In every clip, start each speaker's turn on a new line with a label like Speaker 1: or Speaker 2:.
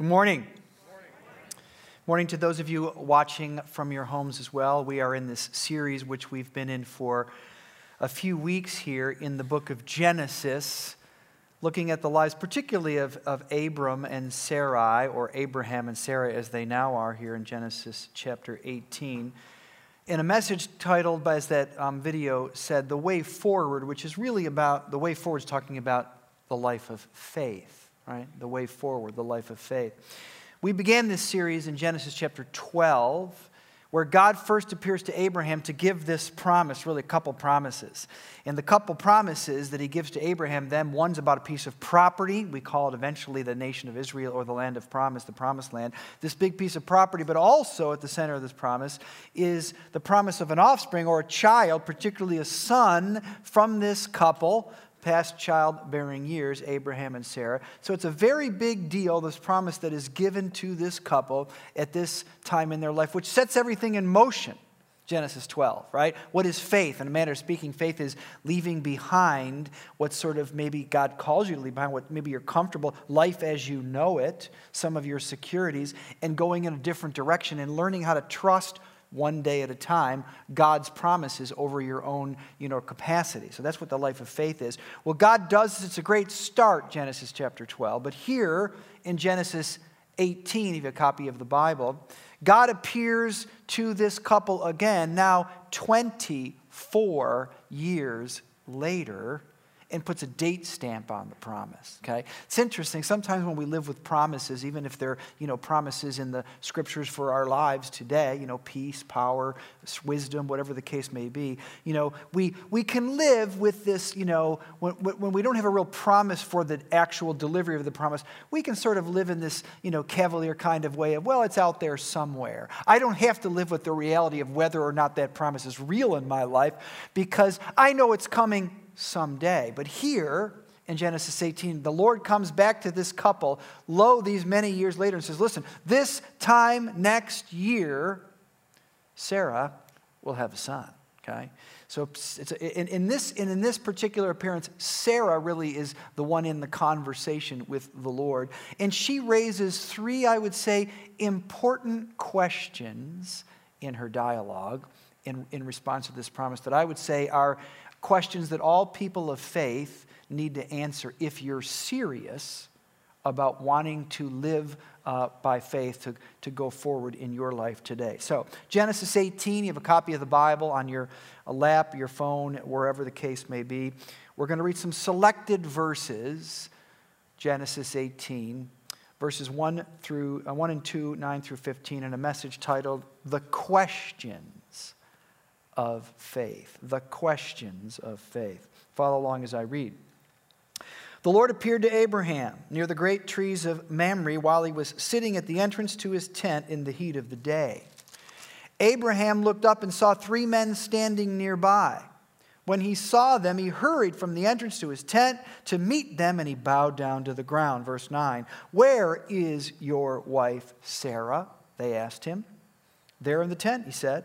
Speaker 1: Good morning. Morning to those of you watching from your homes as well. We are in this series, which we've been in for a few weeks here in the book of Genesis, looking at the lives, particularly of, of Abram and Sarai, or Abraham and Sarah as they now are here in Genesis chapter 18. In a message titled, as that um, video said, The Way Forward, which is really about the way forward, is talking about the life of faith, right? The way forward, the life of faith. We began this series in Genesis chapter 12, where God first appears to Abraham to give this promise, really a couple promises. And the couple promises that he gives to Abraham, then one's about a piece of property. We call it eventually the nation of Israel or the land of promise, the promised land. This big piece of property, but also at the center of this promise is the promise of an offspring or a child, particularly a son from this couple past childbearing years, Abraham and Sarah. So it's a very big deal, this promise that is given to this couple at this time in their life, which sets everything in motion. Genesis 12, right? What is faith? In a manner of speaking, faith is leaving behind what sort of maybe God calls you to leave behind, what maybe you're comfortable, life as you know it, some of your securities, and going in a different direction and learning how to trust one day at a time, God's promises over your own you know, capacity. So that's what the life of faith is. Well, God does, it's a great start, Genesis chapter 12. But here in Genesis 18, if you have a copy of the Bible, God appears to this couple again, now 24 years later and puts a date stamp on the promise. Okay? It's interesting. Sometimes when we live with promises, even if they're, you know, promises in the scriptures for our lives today, you know, peace, power, wisdom, whatever the case may be, you know, we, we can live with this, you know, when, when we don't have a real promise for the actual delivery of the promise, we can sort of live in this, you know, cavalier kind of way of, well, it's out there somewhere. I don't have to live with the reality of whether or not that promise is real in my life because I know it's coming someday. But here in Genesis 18, the Lord comes back to this couple, lo, these many years later, and says, Listen, this time next year, Sarah will have a son. Okay? So a, in, in, this, in this particular appearance, Sarah really is the one in the conversation with the Lord. And she raises three, I would say, important questions in her dialogue in, in response to this promise that I would say are, questions that all people of faith need to answer if you're serious about wanting to live uh, by faith to, to go forward in your life today. So, Genesis 18, you have a copy of the Bible on your lap, your phone, wherever the case may be. We're going to read some selected verses, Genesis 18, verses 1 through uh, 1 and 2, 9 through 15, and a message titled The Question of faith. The questions of faith. Follow along as I read. The Lord appeared to Abraham near the great trees of Mamre while he was sitting at the entrance to his tent in the heat of the day. Abraham looked up and saw three men standing nearby. When he saw them, he hurried from the entrance to his tent to meet them and he bowed down to the ground. Verse 9 Where is your wife Sarah? They asked him. There in the tent, he said.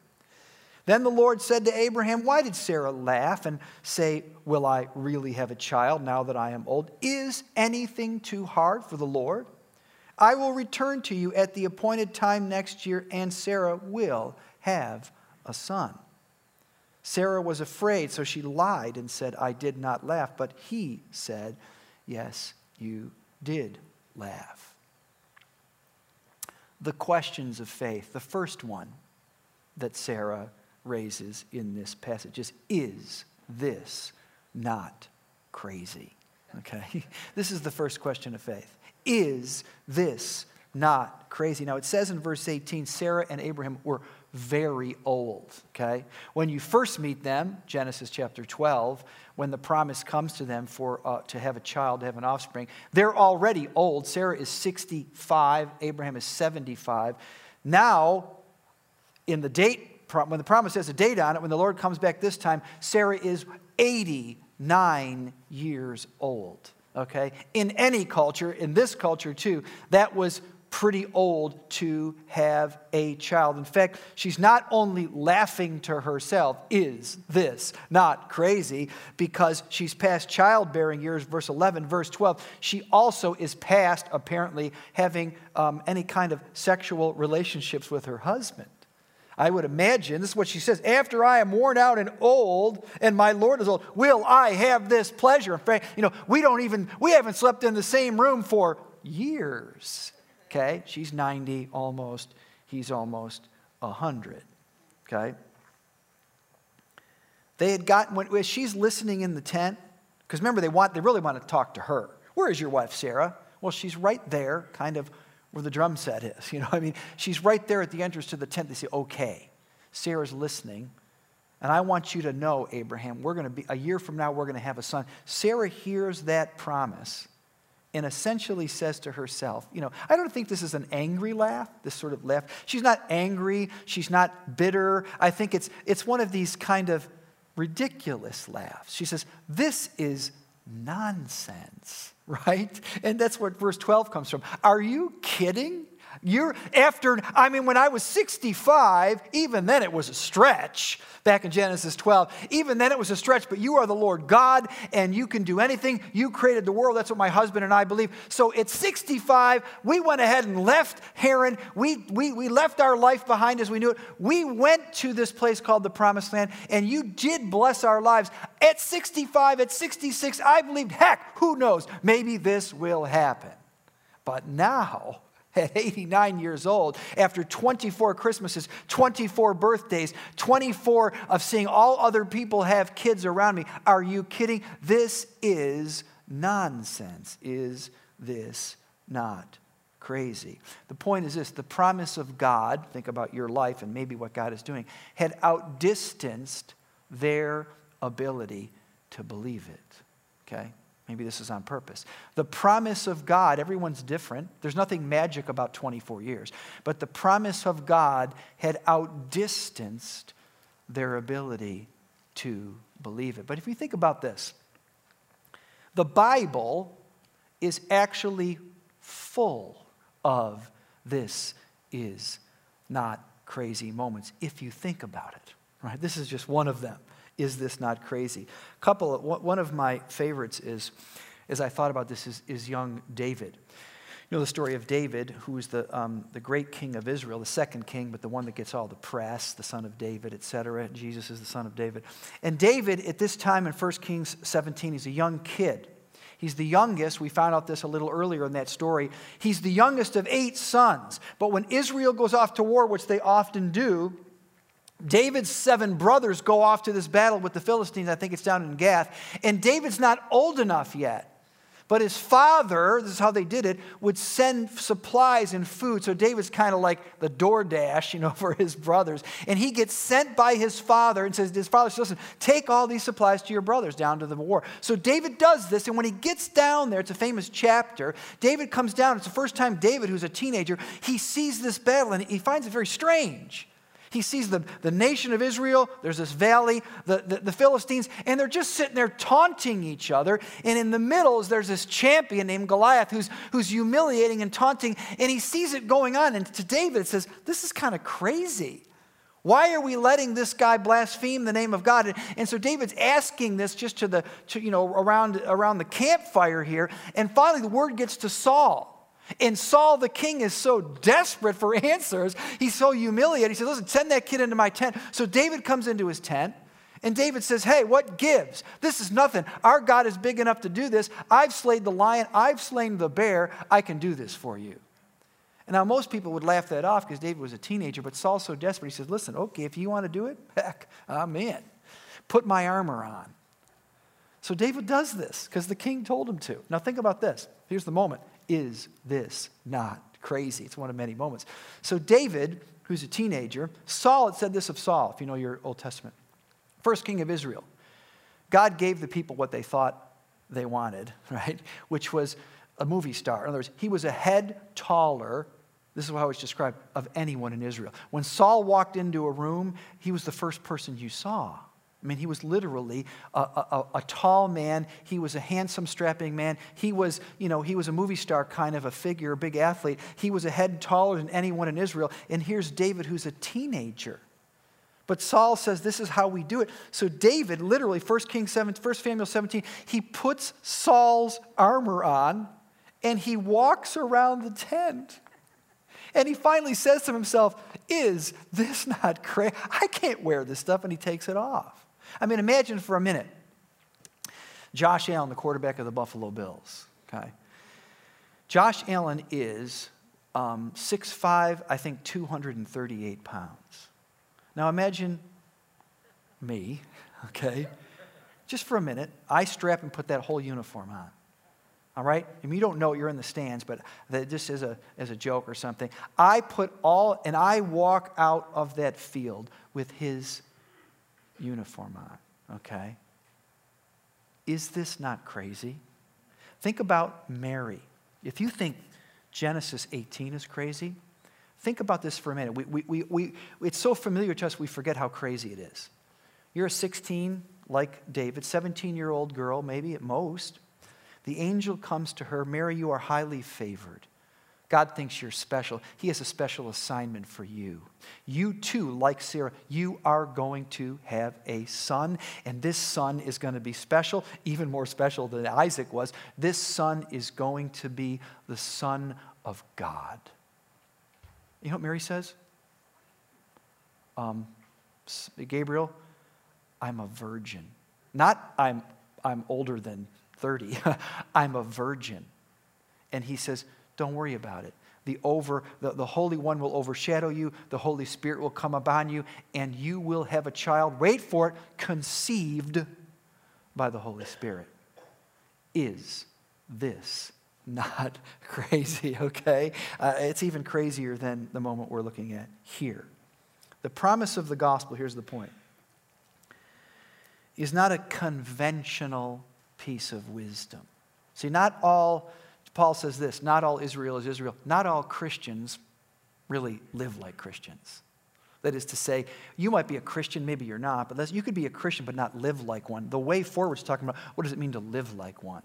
Speaker 1: Then the Lord said to Abraham, Why did Sarah laugh and say, Will I really have a child now that I am old? Is anything too hard for the Lord? I will return to you at the appointed time next year, and Sarah will have a son. Sarah was afraid, so she lied and said, I did not laugh. But he said, Yes, you did laugh. The questions of faith. The first one that Sarah raises in this passage is Is this not crazy? Okay? This is the first question of faith. Is this not crazy? Now, it says in verse 18 Sarah and Abraham were very old. Okay? When you first meet them, Genesis chapter 12, when the promise comes to them for, uh, to have a child, to have an offspring, they're already old. Sarah is 65, Abraham is 75. Now, in the date, when the promise has a date on it, when the Lord comes back this time, Sarah is 89 years old. Okay? In any culture, in this culture too, that was pretty old to have a child. In fact, she's not only laughing to herself, is this not crazy? Because she's past childbearing years, verse 11, verse 12. She also is past, apparently, having um, any kind of sexual relationships with her husband. I would imagine, this is what she says, after I am worn out and old, and my Lord is old, will I have this pleasure? In fact, you know, we don't even, we haven't slept in the same room for years. Okay? She's 90 almost. He's almost 100. Okay? They had gotten, when, she's listening in the tent, because remember, they, want, they really want to talk to her. Where is your wife, Sarah? Well, she's right there, kind of where the drum set is. You know, I mean, she's right there at the entrance to the tent. They say, okay, Sarah's listening. And I want you to know, Abraham, we're going to be, a year from now, we're going to have a son. Sarah hears that promise and essentially says to herself, you know, I don't think this is an angry laugh, this sort of laugh. She's not angry, she's not bitter. I think it's, it's one of these kind of ridiculous laughs. She says, This is nonsense, right? And that's where verse 12 comes from. Are you kidding? You're after, I mean, when I was 65, even then it was a stretch back in Genesis 12. Even then it was a stretch, but you are the Lord God and you can do anything. You created the world. That's what my husband and I believe. So at 65, we went ahead and left Haran. We, we, we left our life behind as we knew it. We went to this place called the Promised Land and you did bless our lives. At 65, at 66, I believed, heck, who knows? Maybe this will happen. But now, at 89 years old, after 24 Christmases, 24 birthdays, 24 of seeing all other people have kids around me. Are you kidding? This is nonsense. Is this not crazy? The point is this the promise of God, think about your life and maybe what God is doing, had outdistanced their ability to believe it. Okay? Maybe this is on purpose. The promise of God, everyone's different. There's nothing magic about 24 years. But the promise of God had outdistanced their ability to believe it. But if you think about this, the Bible is actually full of this is not crazy moments if you think about it. Right? This is just one of them. Is this not crazy? Couple, one of my favorites is, as I thought about this, is, is young David. You know the story of David, who is the, um, the great king of Israel, the second king, but the one that gets all the press, the son of David, etc. Jesus is the son of David. And David, at this time in 1 Kings 17, he's a young kid. He's the youngest. We found out this a little earlier in that story. He's the youngest of eight sons. But when Israel goes off to war, which they often do, David's seven brothers go off to this battle with the Philistines. I think it's down in Gath. And David's not old enough yet. But his father, this is how they did it, would send supplies and food. So David's kind of like the DoorDash, you know, for his brothers. And he gets sent by his father and says, his father says, listen, take all these supplies to your brothers down to the war. So David does this. And when he gets down there, it's a famous chapter. David comes down. It's the first time David, who's a teenager, he sees this battle and he finds it very strange. He sees the, the nation of Israel, there's this valley, the, the, the, Philistines, and they're just sitting there taunting each other. And in the middle there's this champion named Goliath who's, who's humiliating and taunting, and he sees it going on. And to David, it says, This is kind of crazy. Why are we letting this guy blaspheme the name of God? And, and so David's asking this just to the, to, you know, around, around the campfire here. And finally, the word gets to Saul. And Saul the king is so desperate for answers. He's so humiliated. He says, Listen, send that kid into my tent. So David comes into his tent. And David says, Hey, what gives? This is nothing. Our God is big enough to do this. I've slayed the lion, I've slain the bear. I can do this for you. And now most people would laugh that off because David was a teenager, but Saul's so desperate. He says, Listen, okay, if you want to do it, heck, I'm in. Put my armor on. So David does this because the king told him to. Now think about this. Here's the moment. Is this not crazy? It's one of many moments. So, David, who's a teenager, Saul had said this of Saul, if you know your Old Testament, first king of Israel. God gave the people what they thought they wanted, right? Which was a movie star. In other words, he was a head taller This is how it's described of anyone in Israel. When Saul walked into a room, he was the first person you saw. I mean, he was literally a, a, a, tall man. He was a handsome, strapping man. He was, you know, he was a movie star kind of a figure, a big athlete. He was a head taller than anyone in Israel. And here's David, who's a teenager. But Saul says this is how we do it. So David, literally, 1 King 7, 1 Samuel 17, he puts Saul's armor on and he walks around the tent. And he finally says to himself, Is this not crazy? I can't wear this stuff. And he takes it off. I mean, imagine for a minute Josh Allen, the quarterback of the Buffalo Bills. Okay. Josh Allen is um, 6'5, I think 238 pounds. Now imagine me, okay? Just for a minute, I strap and put that whole uniform on. All right? And you don't know you're in the stands, but that just as a, as a joke or something. I put all, and I walk out of that field with his uniform on, okay? Is this not crazy? Think about Mary. If you think Genesis 18 is crazy, think about this for a minute. We, we, we, we, it's so familiar to us, we forget how crazy it is. You're a 16, like David, 17 year old girl, maybe at most. The angel comes to her Mary, you are highly favored. God thinks you're special. He has a special assignment for you. You too, like Sarah, you are going to have a son, and this son is going to be special, even more special than Isaac was. This son is going to be the Son of God. You know what Mary says? Um, Gabriel, I'm a virgin. Not I'm, I'm older than 30, I'm a virgin. And he says, don't worry about it. The, over, the, the Holy One will overshadow you, the Holy Spirit will come upon you, and you will have a child, wait for it, conceived by the Holy Spirit. Is this not crazy, okay? Uh, it's even crazier than the moment we're looking at here. The promise of the gospel, here's the point, is not a conventional piece of wisdom. See, not all Paul says this not all Israel is Israel. Not all Christians really live like Christians. That is to say, you might be a Christian, maybe you're not, but you could be a Christian but not live like one. The way forward is talking about what does it mean to live like one?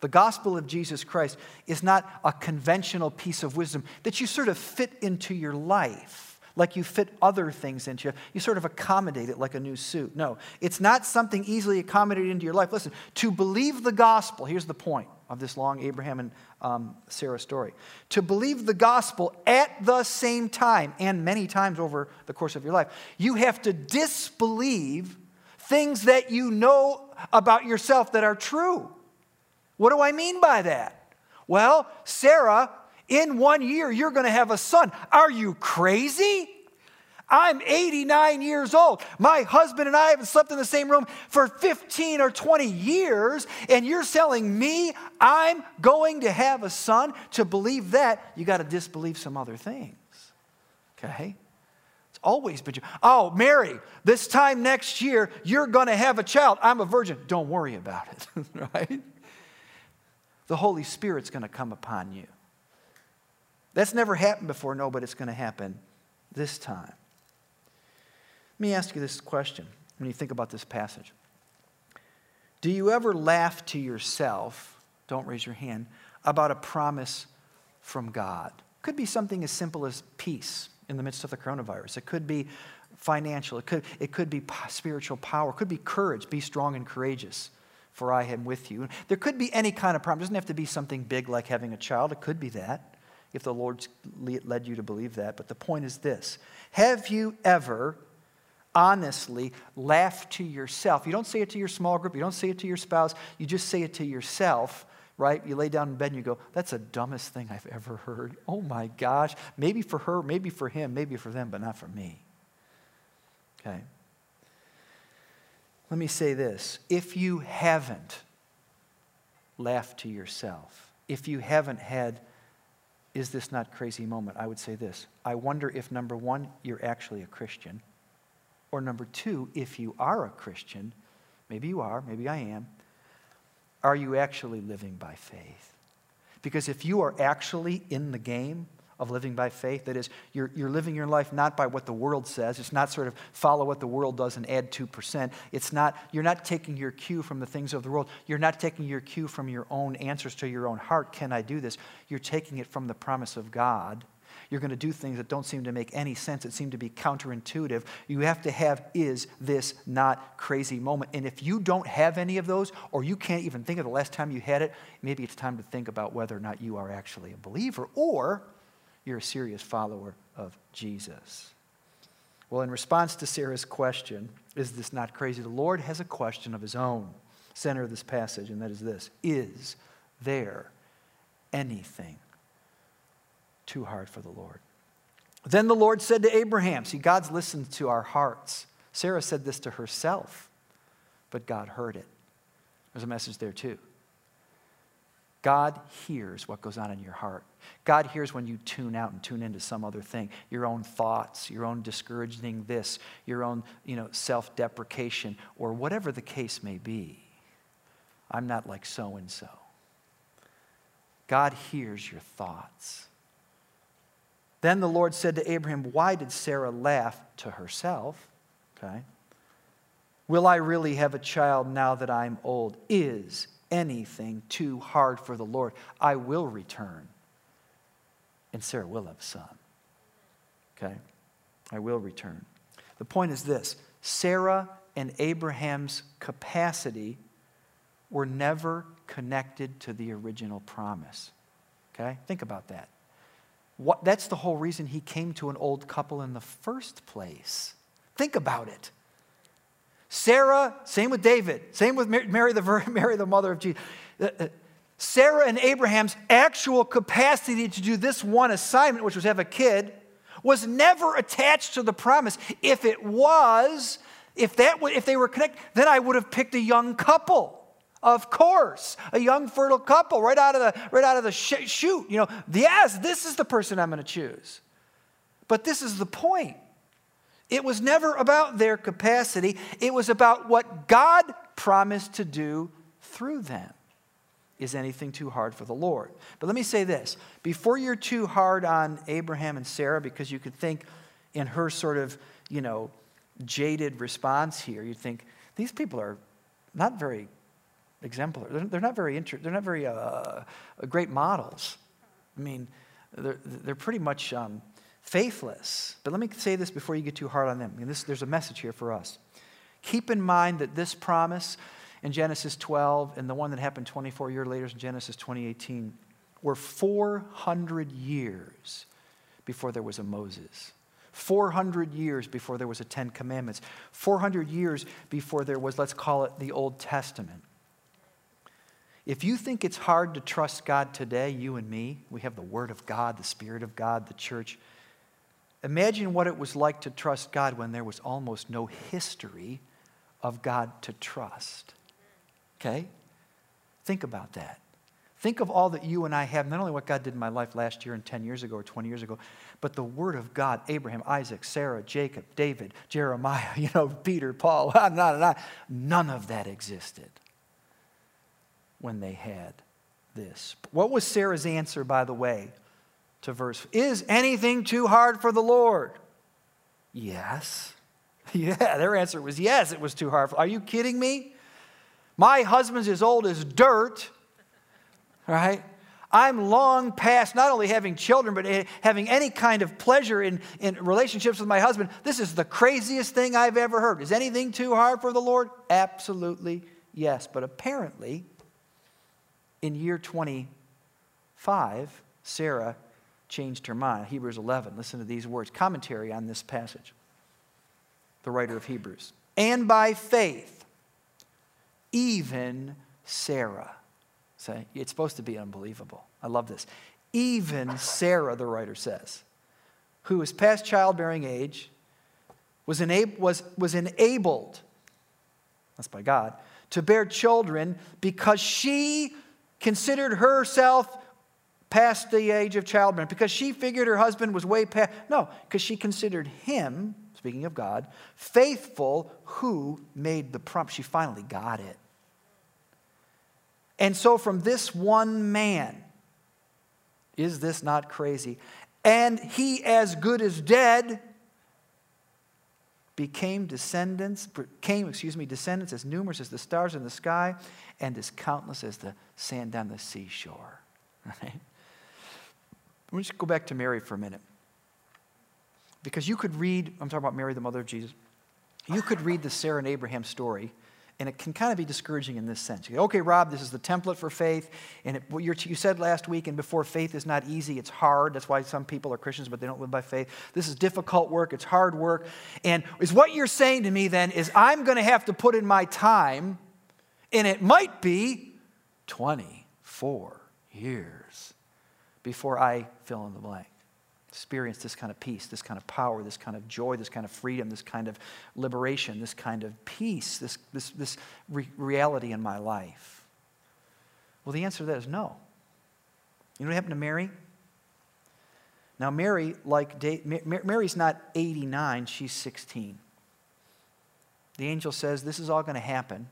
Speaker 1: The gospel of Jesus Christ is not a conventional piece of wisdom that you sort of fit into your life, like you fit other things into. You sort of accommodate it like a new suit. No, it's not something easily accommodated into your life. Listen, to believe the gospel, here's the point of this long Abraham and um, Sarah story. To believe the gospel at the same time and many times over the course of your life, you have to disbelieve things that you know about yourself that are true. What do I mean by that? Well, Sarah, in one year, you're going to have a son. Are you crazy? I'm 89 years old. My husband and I haven't slept in the same room for 15 or 20 years, and you're telling me I'm going to have a son? To believe that, you got to disbelieve some other things. Okay? It's always been you. Oh, Mary, this time next year, you're going to have a child. I'm a virgin. Don't worry about it, right? The Holy Spirit's going to come upon you. That's never happened before, no, but it's going to happen this time. Let me ask you this question when you think about this passage. Do you ever laugh to yourself, don't raise your hand, about a promise from God? Could be something as simple as peace in the midst of the coronavirus. It could be financial. It could, it could be spiritual power. It could be courage. Be strong and courageous, for I am with you. There could be any kind of promise. It doesn't have to be something big like having a child. It could be that, if the Lord led you to believe that. But the point is this Have you ever honestly laugh to yourself. You don't say it to your small group, you don't say it to your spouse, you just say it to yourself, right? You lay down in bed and you go, That's the dumbest thing I've ever heard. Oh my gosh. Maybe for her, maybe for him, maybe for them, but not for me. Okay? Let me say this if you haven't laughed to yourself, if you haven't had, is this not crazy moment? I would say this. I wonder if number one, you're actually a Christian. Or number two, if you are a Christian, maybe you are, maybe I am, are you actually living by faith? Because if you are actually in the game, of living by faith. That is, you're, you're living your life not by what the world says. It's not sort of follow what the world does and add 2%. It's not, you're not taking your cue from the things of the world. You're not taking your cue from your own answers to your own heart. Can I do this? You're taking it from the promise of God. You're going to do things that don't seem to make any sense, that seem to be counterintuitive. You have to have, is this not crazy moment? And if you don't have any of those, or you can't even think of the last time you had it, maybe it's time to think about whether or not you are actually a believer or you're a serious follower of Jesus. Well, in response to Sarah's question, is this not crazy? The Lord has a question of his own, center of this passage, and that is this Is there anything too hard for the Lord? Then the Lord said to Abraham, see, God's listened to our hearts. Sarah said this to herself, but God heard it. There's a message there too. God hears what goes on in your heart. God hears when you tune out and tune into some other thing, your own thoughts, your own discouraging this, your own, you know, self-deprecation or whatever the case may be. I'm not like so and so. God hears your thoughts. Then the Lord said to Abraham, Why did Sarah laugh to herself? Okay. Will I really have a child now that I'm old? Is anything too hard for the Lord? I will return and Sarah will have a son. Okay? I will return. The point is this Sarah and Abraham's capacity were never connected to the original promise. Okay? Think about that. What, that's the whole reason he came to an old couple in the first place. Think about it. Sarah, same with David, same with Mary, the, Mary, the mother of Jesus. Uh, uh, Sarah and Abraham's actual capacity to do this one assignment, which was have a kid, was never attached to the promise. If it was, if that if they were connected, then I would have picked a young couple. Of course, a young fertile couple right out of the right out of the sh- shoot. You know, yes, this is the person I'm going to choose. But this is the point. It was never about their capacity. It was about what God promised to do through them. Is anything too hard for the Lord? But let me say this before you're too hard on Abraham and Sarah, because you could think in her sort of, you know, jaded response here, you'd think these people are not very exemplary. They're, they're not very inter- they're not very uh, great models. I mean, they're, they're pretty much um, faithless. But let me say this before you get too hard on them. I mean, this, there's a message here for us. Keep in mind that this promise in Genesis 12 and the one that happened 24 years later in Genesis 2018 were 400 years before there was a Moses. 400 years before there was a Ten Commandments. 400 years before there was, let's call it, the Old Testament. If you think it's hard to trust God today, you and me, we have the Word of God, the Spirit of God, the church. Imagine what it was like to trust God when there was almost no history of God to trust. Okay? Think about that. Think of all that you and I have, not only what God did in my life last year and 10 years ago or 20 years ago, but the Word of God Abraham, Isaac, Sarah, Jacob, David, Jeremiah, you know, Peter, Paul, on and on and on. None of that existed when they had this. What was Sarah's answer, by the way, to verse? Is anything too hard for the Lord? Yes. Yeah, their answer was yes, it was too hard. Are you kidding me? My husband's as old as dirt, right? I'm long past not only having children, but having any kind of pleasure in, in relationships with my husband. This is the craziest thing I've ever heard. Is anything too hard for the Lord? Absolutely yes. But apparently, in year 25, Sarah changed her mind. Hebrews 11. Listen to these words. Commentary on this passage. The writer of Hebrews. And by faith, even Sarah. Say, it's supposed to be unbelievable. I love this. Even Sarah, the writer says, who was past childbearing age, was, enab- was, was enabled, that's by God, to bear children because she considered herself past the age of childbearing, because she figured her husband was way past. No, because she considered him speaking of God, faithful who made the promise. She finally got it. And so, from this one man, is this not crazy? and he, as good as dead, became descendants, became, excuse me, descendants as numerous as the stars in the sky and as countless as the sand on the seashore. Let me just go back to Mary for a minute. Because you could read, I'm talking about Mary, the mother of Jesus, you could read the Sarah and Abraham story and it can kind of be discouraging in this sense. Go, okay, Rob, this is the template for faith. And it, what you said last week and before, faith is not easy, it's hard. That's why some people are Christians, but they don't live by faith. This is difficult work, it's hard work. And is what you're saying to me then is I'm going to have to put in my time, and it might be 24 years before I fill in the blank experience this kind of peace, this kind of power, this kind of joy, this kind of freedom, this kind of liberation, this kind of peace, this, this, this re- reality in my life? Well, the answer to that is no. You know what happened to Mary? Now, Mary, like Mary's not 89, she's 16. The angel says this is all going to happen,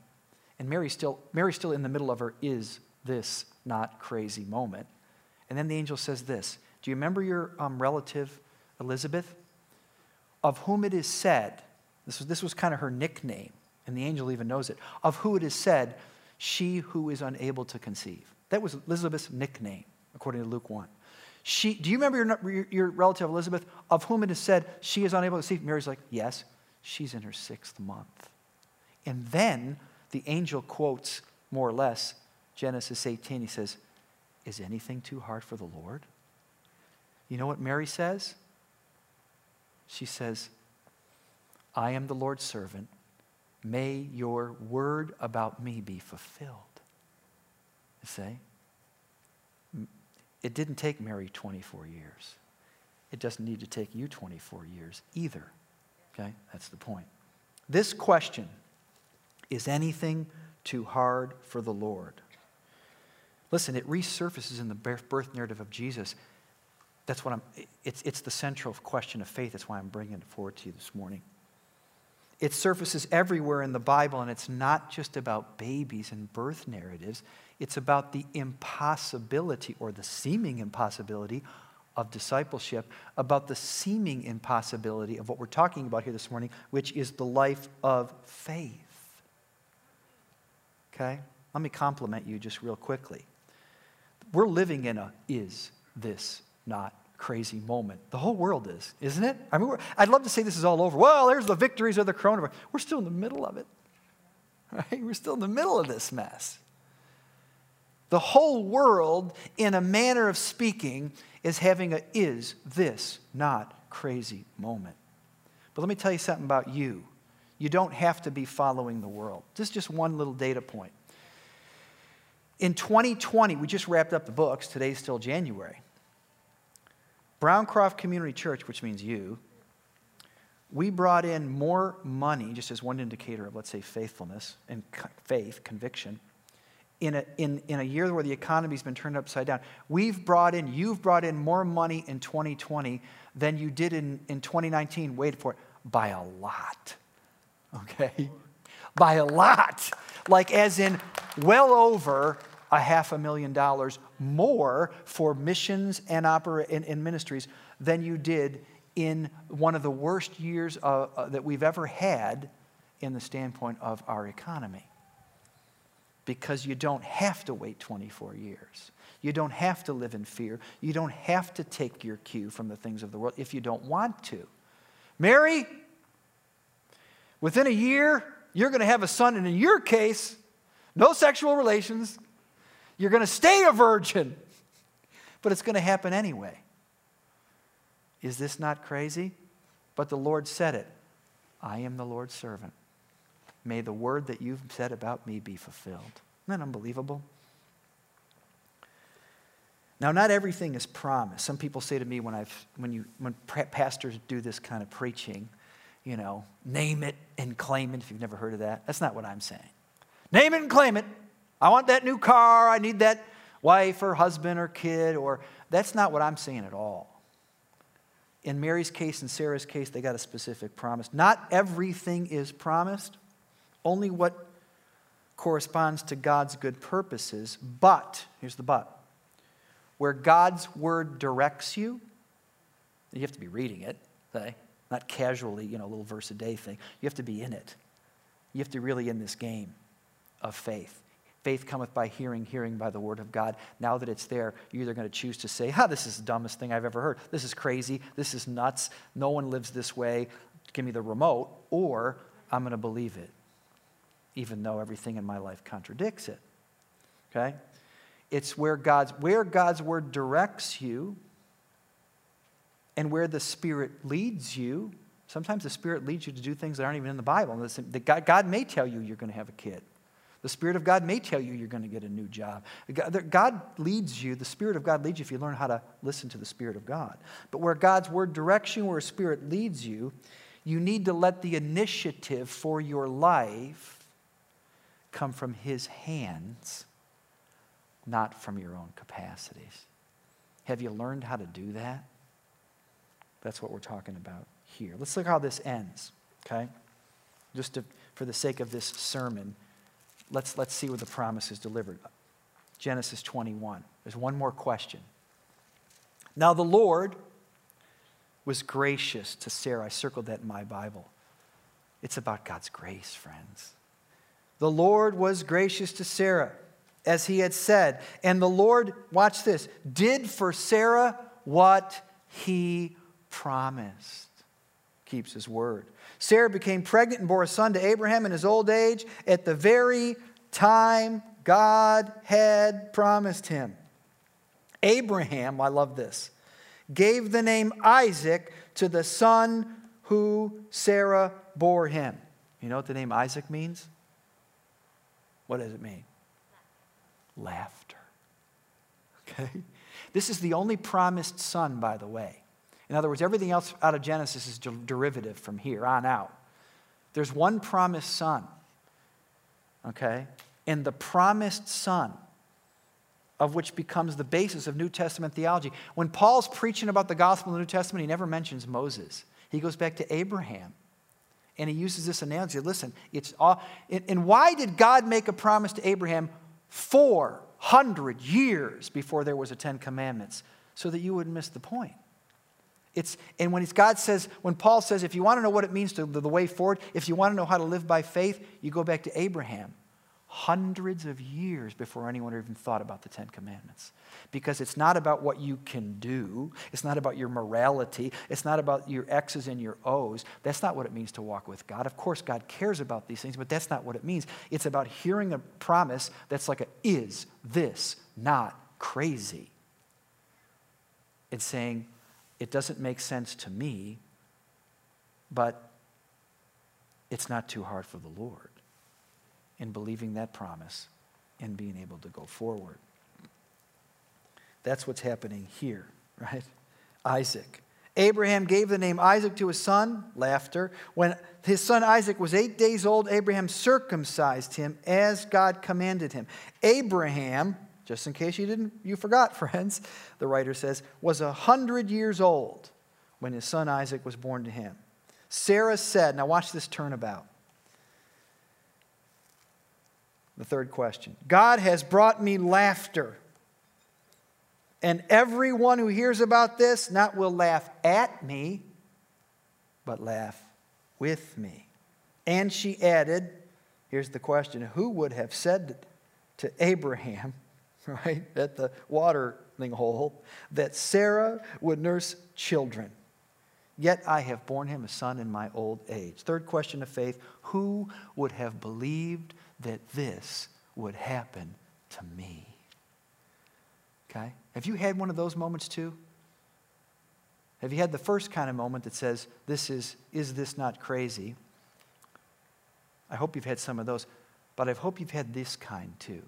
Speaker 1: and Mary's still, Mary's still in the middle of her is this not crazy moment. And then the angel says this do you remember your um, relative, Elizabeth? Of whom it is said, this was, this was kind of her nickname, and the angel even knows it, of who it is said, she who is unable to conceive. That was Elizabeth's nickname, according to Luke 1. She, do you remember your, your relative Elizabeth, of whom it is said, she is unable to conceive? Mary's like, yes, she's in her sixth month. And then the angel quotes, more or less, Genesis 18. He says, Is anything too hard for the Lord? You know what Mary says? She says, I am the Lord's servant. May your word about me be fulfilled. You see? It didn't take Mary 24 years. It doesn't need to take you 24 years either. Okay? That's the point. This question is anything too hard for the Lord? Listen, it resurfaces in the birth narrative of Jesus that's what I'm, it's, it's the central question of faith. That's why I'm bringing it forward to you this morning. It surfaces everywhere in the Bible, and it's not just about babies and birth narratives. It's about the impossibility or the seeming impossibility of discipleship, about the seeming impossibility of what we're talking about here this morning, which is the life of faith. Okay? Let me compliment you just real quickly. We're living in a is this not crazy moment. The whole world is, isn't it? I mean, I'd love to say this is all over. Well, there's the victories of the coronavirus. We're still in the middle of it. Right? We're still in the middle of this mess. The whole world, in a manner of speaking, is having a is this not crazy moment. But let me tell you something about you. You don't have to be following the world. This is just one little data point. In 2020, we just wrapped up the books. Today's still January. Browncroft Community Church, which means you, we brought in more money, just as one indicator of, let's say, faithfulness and faith, conviction, in a, in, in a year where the economy's been turned upside down. We've brought in, you've brought in more money in 2020 than you did in, in 2019. Wait for it, by a lot. Okay? By a lot. Like, as in, well over a half a million dollars more for missions and, opera, and, and ministries than you did in one of the worst years uh, uh, that we've ever had in the standpoint of our economy. Because you don't have to wait 24 years. You don't have to live in fear. You don't have to take your cue from the things of the world if you don't want to. Mary, within a year, you're going to have a son, and in your case, no sexual relations, you're going to stay a virgin, but it's going to happen anyway. Is this not crazy? But the Lord said it I am the Lord's servant. May the word that you've said about me be fulfilled. Isn't that unbelievable? Now, not everything is promised. Some people say to me when, I've, when, you, when pastors do this kind of preaching, you know, name it and claim it, if you've never heard of that. That's not what I'm saying. Name it and claim it. I want that new car. I need that wife or husband or kid or that's not what I'm saying at all. In Mary's case and Sarah's case, they got a specific promise. Not everything is promised, only what corresponds to God's good purposes. But, here's the but where God's word directs you, You have to be reading it, okay? Not casually, you know, a little verse a day thing. You have to be in it. You have to really in this game of faith. Faith cometh by hearing, hearing by the word of God. Now that it's there, you're either going to choose to say, "Ha, this is the dumbest thing I've ever heard. This is crazy. This is nuts. No one lives this way. Give me the remote," or I'm going to believe it, even though everything in my life contradicts it. Okay? It's where God's, where God's word directs you and where the Spirit leads you. Sometimes the Spirit leads you to do things that aren't even in the Bible. God, God may tell you you're going to have a kid. The Spirit of God may tell you you're going to get a new job. God leads you, the Spirit of God leads you if you learn how to listen to the Spirit of God. But where God's Word directs you, where Spirit leads you, you need to let the initiative for your life come from His hands, not from your own capacities. Have you learned how to do that? That's what we're talking about here. Let's look how this ends, okay? Just to, for the sake of this sermon, let's, let's see where the promise is delivered. Genesis 21. There's one more question. Now the Lord was gracious to Sarah. I circled that in my Bible. It's about God's grace, friends. The Lord was gracious to Sarah, as he had said. And the Lord, watch this, did for Sarah what he promised, keeps his word. Sarah became pregnant and bore a son to Abraham in his old age at the very time God had promised him. Abraham, I love this, gave the name Isaac to the son who Sarah bore him. You know what the name Isaac means? What does it mean? Laughter. Okay? This is the only promised son, by the way. In other words, everything else out of Genesis is derivative from here on out. There's one promised son, okay? And the promised son, of which becomes the basis of New Testament theology. When Paul's preaching about the gospel in the New Testament, he never mentions Moses. He goes back to Abraham. And he uses this analogy. Listen, it's all, and why did God make a promise to Abraham 400 years before there was a Ten Commandments? So that you wouldn't miss the point. It's, and when God says, when Paul says, if you want to know what it means to the, the way forward, if you want to know how to live by faith, you go back to Abraham. Hundreds of years before anyone even thought about the Ten Commandments. Because it's not about what you can do, it's not about your morality, it's not about your X's and your O's. That's not what it means to walk with God. Of course, God cares about these things, but that's not what it means. It's about hearing a promise that's like a, is this not crazy? It's saying, it doesn't make sense to me, but it's not too hard for the Lord in believing that promise and being able to go forward. That's what's happening here, right? Isaac. Abraham gave the name Isaac to his son, laughter. When his son Isaac was eight days old, Abraham circumcised him as God commanded him. Abraham just in case you didn't you forgot friends the writer says was a hundred years old when his son isaac was born to him. Sarah said now watch this turnabout. The third question god has brought me laughter. And everyone who hears about this not will laugh at me but laugh with me. And she added here's the question who would have said to abraham right, at the watering hole, that Sarah would nurse children. Yet I have borne him a son in my old age. Third question of faith Who would have believed that this would happen to me? Okay? Have you had one of those moments too? Have you had the first kind of moment that says, This is, is this not crazy? I hope you've had some of those, but I hope you've had this kind too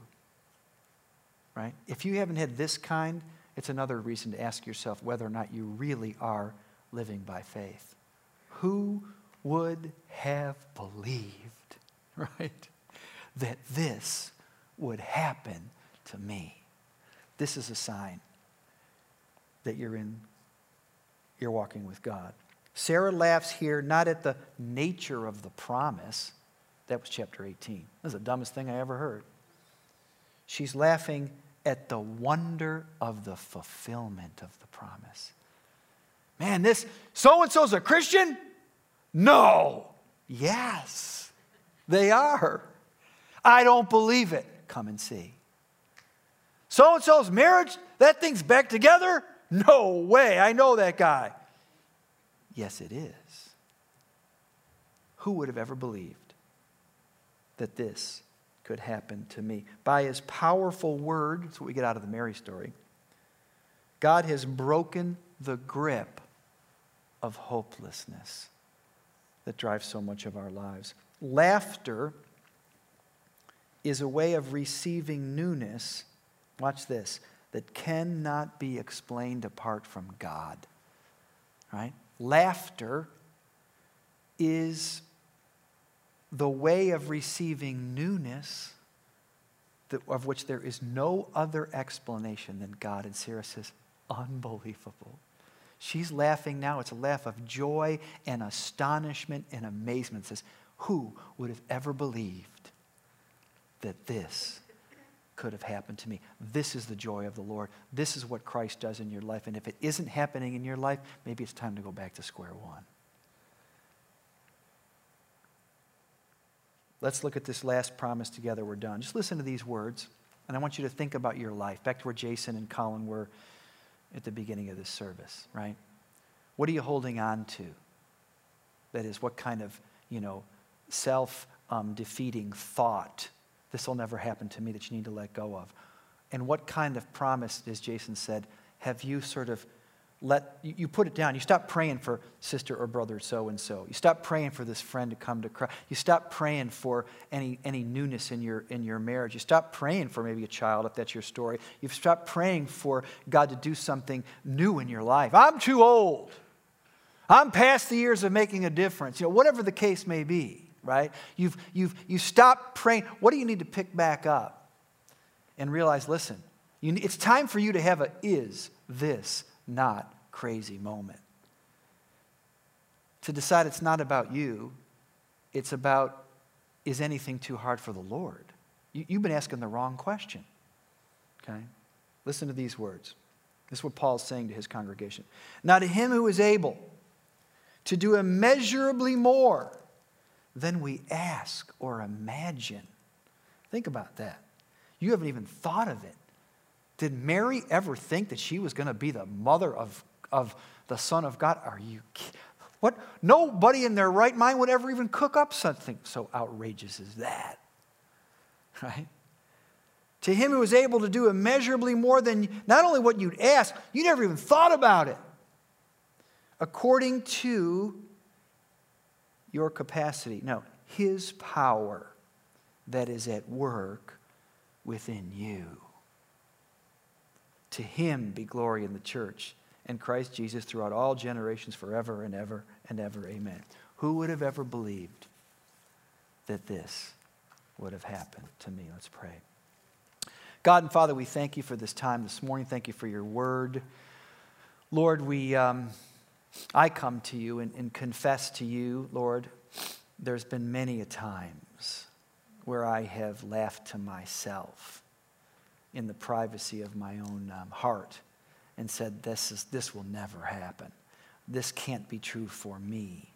Speaker 1: right? If you haven't had this kind, it's another reason to ask yourself whether or not you really are living by faith. Who would have believed, right, that this would happen to me? This is a sign that you're in you're walking with God. Sarah laughs here not at the nature of the promise. That was chapter 18. That's the dumbest thing I ever heard. She's laughing at the wonder of the fulfillment of the promise. Man, this so and so's a Christian? No. Yes, they are. I don't believe it. Come and see. So and so's marriage, that thing's back together? No way. I know that guy. Yes, it is. Who would have ever believed that this could happen to me? By his powerful word, that's what we get out of the Mary story, God has broken the grip of hopelessness that drives so much of our lives. Laughter is a way of receiving newness, watch this, that cannot be explained apart from God. Right? Laughter is the way of receiving newness that, of which there is no other explanation than God. And Sarah says, unbelievable. She's laughing now. It's a laugh of joy and astonishment and amazement. It says, Who would have ever believed that this could have happened to me? This is the joy of the Lord. This is what Christ does in your life. And if it isn't happening in your life, maybe it's time to go back to square one. Let's look at this last promise together. We're done. Just listen to these words, and I want you to think about your life. Back to where Jason and Colin were at the beginning of this service, right? What are you holding on to? That is, what kind of, you know, self um, defeating thought, this will never happen to me, that you need to let go of? And what kind of promise, as Jason said, have you sort of let you, put it down. You stop praying for sister or brother so and so. You stop praying for this friend to come to Christ. You stop praying for any, any newness in your, in your marriage. You stop praying for maybe a child, if that's your story. You've stopped praying for God to do something new in your life. I'm too old. I'm past the years of making a difference. You know, whatever the case may be, right? You've, you've, you stop praying. What do you need to pick back up and realize, listen, you, it's time for you to have a is this not crazy moment. To decide it's not about you, it's about is anything too hard for the Lord? You, have been asking the wrong question. Okay? Listen to these words. This is what Paul's saying to his congregation. Now, to him who is able to do immeasurably more than we ask or imagine. Think about that. You haven't even thought of it. Did Mary ever think that she was going to be the mother of, of the Son of God? Are you what? Nobody in their right mind would ever even cook up something so outrageous as that. Right? To him who is able to do immeasurably more than not only what you'd ask, you never even thought about it. According to your capacity. No, his power that is at work within you. To him be glory in the church and Christ Jesus throughout all generations, forever and ever and ever. Amen. Who would have ever believed that this would have happened to me? Let's pray. God and Father, we thank you for this time this morning. Thank you for your word. Lord, we, um, I come to you and, and confess to you, Lord, there's been many a times where I have laughed to myself in the privacy of my own um, heart and said, this, is, this will never happen. This can't be true for me.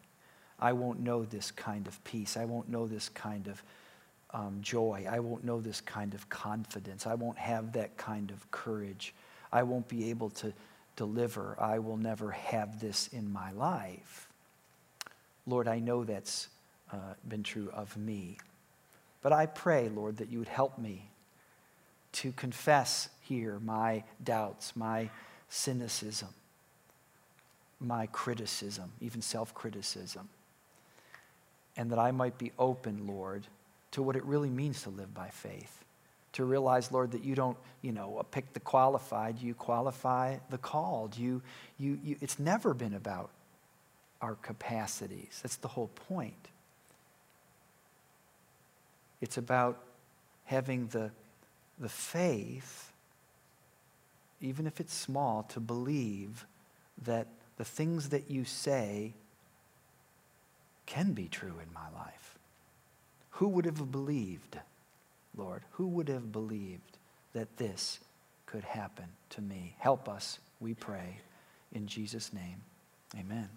Speaker 1: I won't know this kind of peace. I won't know this kind of um, joy. I won't know this kind of confidence. I won't have that kind of courage. I won't be able to deliver. I will never have this in my life. Lord, I know that's uh, been true of me. But I pray, Lord, that you would help me to confess here my doubts, my cynicism, my criticism, even self criticism. And that I might be open, Lord, to what it really means to live by faith. To realize, Lord, that you don't, you know, uh, pick the qualified, you qualify the called. You, you, you, it's never been about our capacities. That's the whole point. It's about having the the faith, even if it's small, to believe that the things that you say can be true in my life. Who would have believed, Lord? Who would have believed that this could happen to me? Help us, we pray, in Jesus' name. Amen.